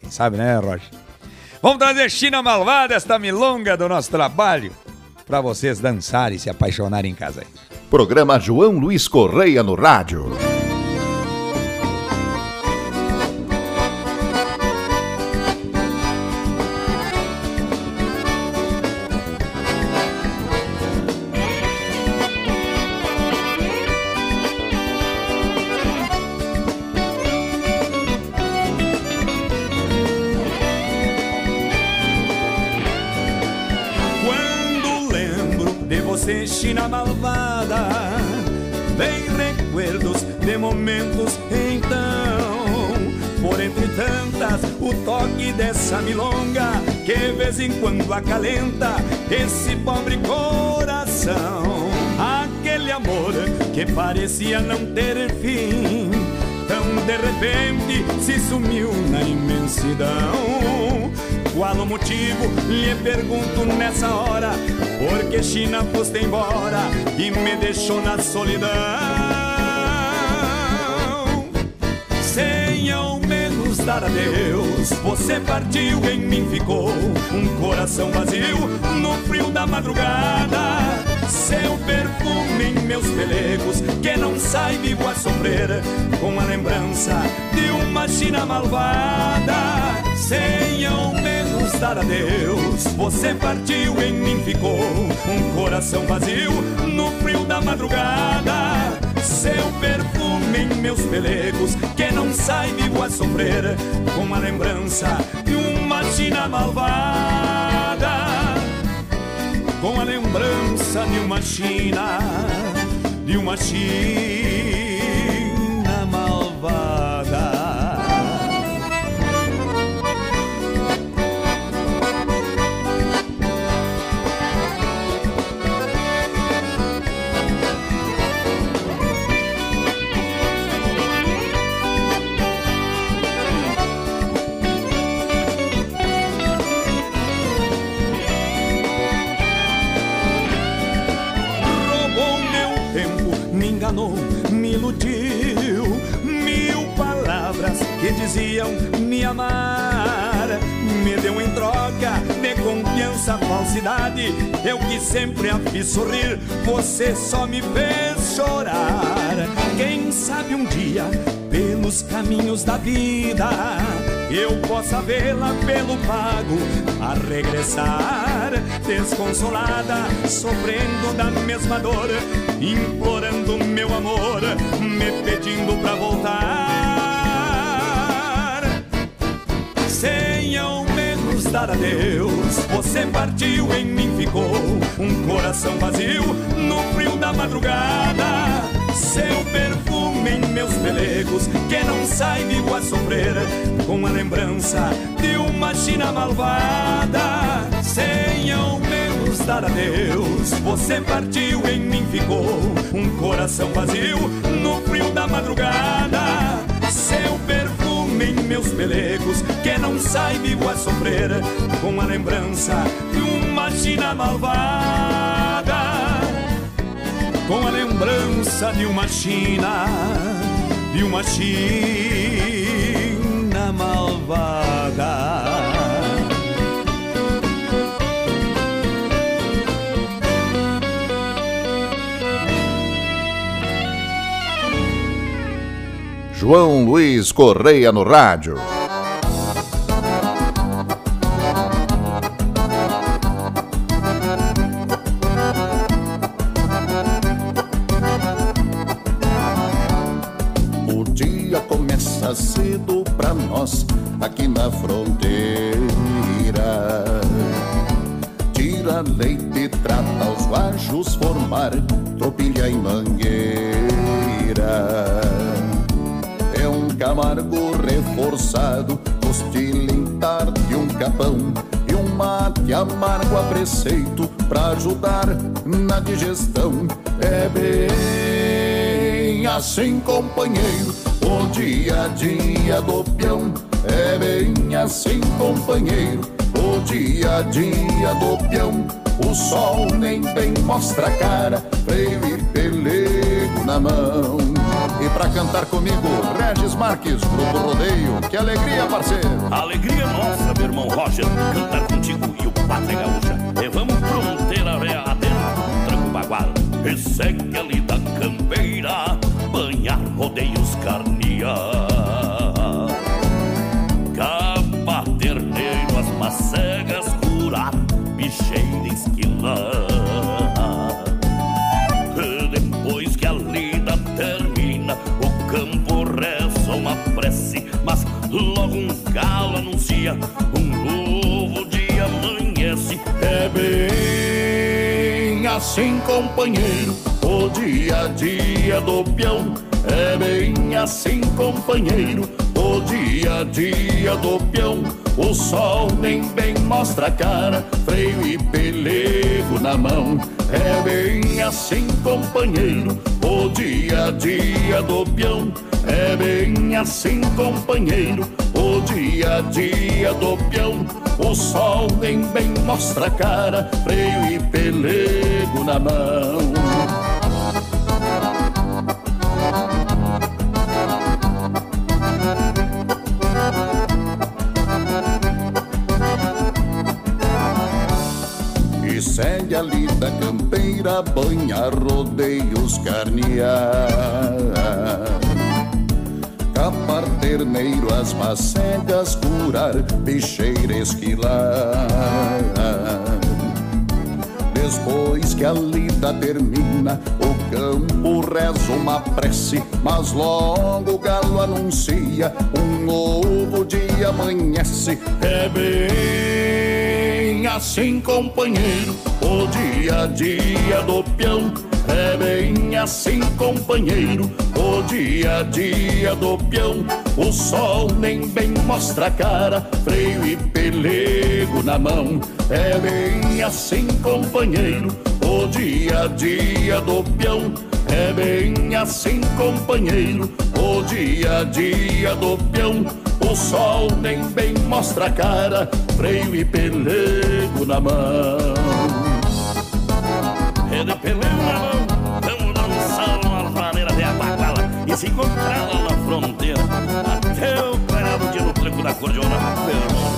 Quem sabe, né, Roger? Vamos trazer China Malvada, esta milonga do nosso trabalho, para vocês dançarem e se apaixonarem em casa. Programa João Luiz Correia no rádio. Parecia não ter fim Tão de repente se sumiu na imensidão qual o motivo? Lhe pergunto nessa hora. Porque China foste embora e me deixou na solidão. Sem ao menos dar adeus, você partiu, em mim ficou um coração vazio no frio da madrugada. Seu perfume em meus pelegos, que não sai vivo a sofrer com a lembrança de uma China malvada. Sem ao menos dar adeus, você partiu, em mim ficou um coração vazio no frio da madrugada. Seu perfume em meus pelegos, que não sai vivo a sofrer com a lembrança de uma China malvada com a lembrança de uma China, de uma China malvada. iludiu. Mil palavras que diziam me amar, me deu em troca de confiança, falsidade. Eu que sempre a fiz sorrir, você só me fez chorar. Quem sabe um dia, pelos caminhos da vida, eu possa vê-la pelo pago a regressar desconsolada, sofrendo da mesma dor, implorando meu amor, me pedindo pra voltar. Sem ao menos dar adeus, você partiu, em mim ficou um coração vazio no frio da madrugada. Seu perfume em meus pelegos, que não sai vivo a sofrer, com a lembrança de uma China malvada. Dar adeus, você partiu, em mim ficou um coração vazio no frio da madrugada. Seu perfume em meus pelegos, que não sai vivo a sofrer, com a lembrança de uma China malvada com a lembrança de uma China, de uma China malvada. João Luiz Correia no rádio. Assim, companheiro, o dia a dia do peão. É bem assim, companheiro, o dia a dia do peão. O sol nem bem mostra a cara, freio e pelego na mão. E pra cantar comigo, Regis Marques, Grupo Rodeio. Que alegria, parceiro! Alegria nossa, meu irmão Roger, cantar contigo e o Pátria Gaúcha. Vamos fronteira adentro, tranco bagual. E segue assim, companheiro, o dia a dia do peão. É bem assim, companheiro, o dia a dia do peão. O sol nem bem mostra a cara, freio e pelego na mão. É bem assim, companheiro, o dia a dia do peão. É bem assim, companheiro, o dia a dia do peão. O sol nem bem mostra a cara, freio e pelego na mão. Rodeios carnear. Capar terneiro, as macegas, curar, bicheira esquilar. Depois que a lida termina, o campo reza uma prece, mas logo o galo anuncia, um novo dia amanhece. É bem assim, companheiro, o dia a dia do peão. É bem assim, companheiro, o dia a dia do peão. O sol nem bem mostra a cara, freio e pelego na mão. É bem assim, companheiro, o dia a dia do peão. É bem assim, companheiro, o dia a dia do peão. O sol nem bem mostra a cara, freio e pelego na mão. É de pelego na mão, se se encontrava na fronteira. Até o parado de no tranco da cordiona,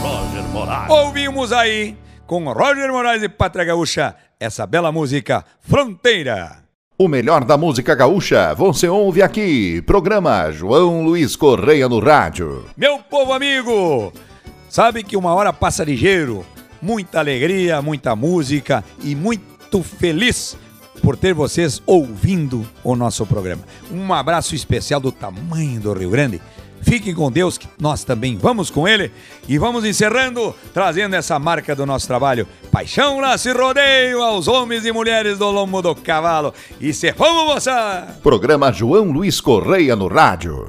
Roger Moraes. Ouvimos aí, com Roger Moraes e Pátria Gaúcha, essa bela música, Fronteira. O melhor da música gaúcha, você ouve aqui. Programa João Luiz Correia no Rádio. Meu povo amigo, sabe que uma hora passa ligeiro. Muita alegria, muita música e muito feliz por ter vocês ouvindo o nosso programa. Um abraço especial do tamanho do Rio Grande. Fiquem com Deus, que nós também vamos com Ele. E vamos encerrando, trazendo essa marca do nosso trabalho. Paixão, laço e rodeio aos homens e mulheres do lombo do cavalo. E se vamos, moça! Programa João Luiz Correia no Rádio.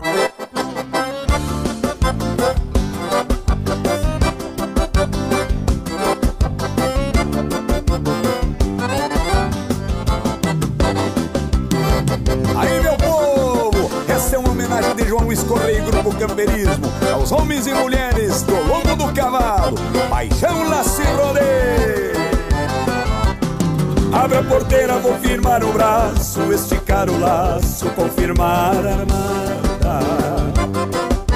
Paixão, laço e rodeio. Abre a porteira, vou firmar o braço, esticar o laço, confirmar a armada.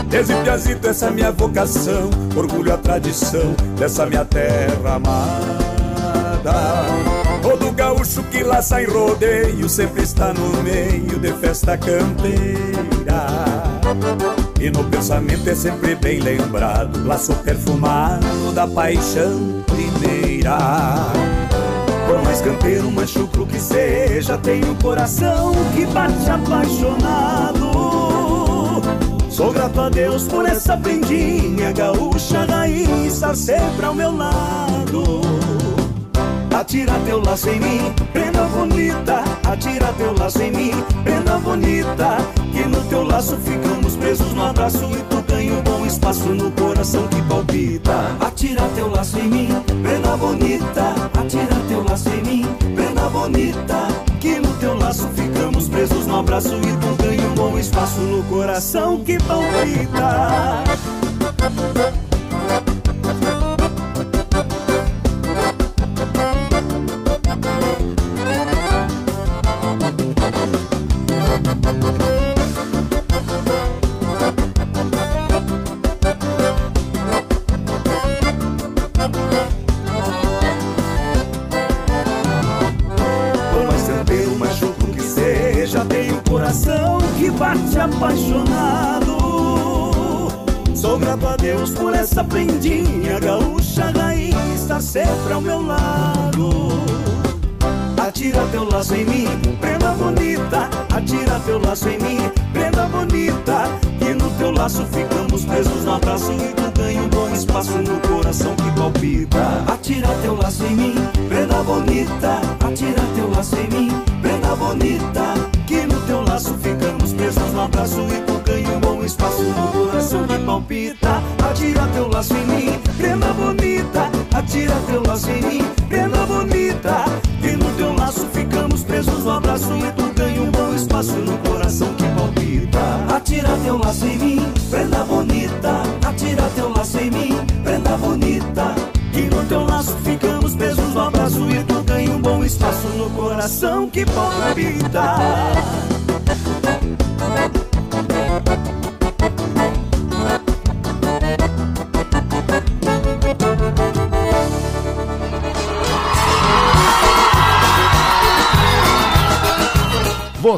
Desde Piazito, essa é minha vocação, orgulho a tradição dessa minha terra amada. Todo gaúcho que laça em rodeio sempre está no meio de festa campeira. E no pensamento é sempre bem lembrado, laço perfumado da paixão primeira. Por mais campeiro, mais chucro que seja, tenho um coração que bate apaixonado. Sou grato a Deus por essa prendinha gaúcha raiz estar sempre ao meu lado. Atira teu laço em mim, prenda bonita. Atira teu laço em mim, prenda bonita. Que no teu laço ficamos presos no abraço e tu ganha um bom espaço no coração que palpita. Atira teu laço em mim, prenda bonita. Atira teu laço em mim, prenda bonita. Que no teu laço ficamos presos no abraço e tu ganha um bom espaço no coração que palpita.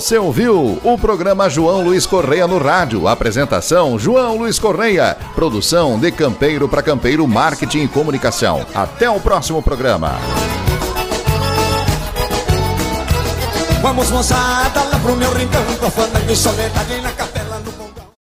Você ouviu o programa João Luiz Correia no rádio. Apresentação João Luiz Correia. Produção de Campeiro para Campeiro Marketing e Comunicação. Até o próximo programa. Vamos moçada lá pro meu rincão na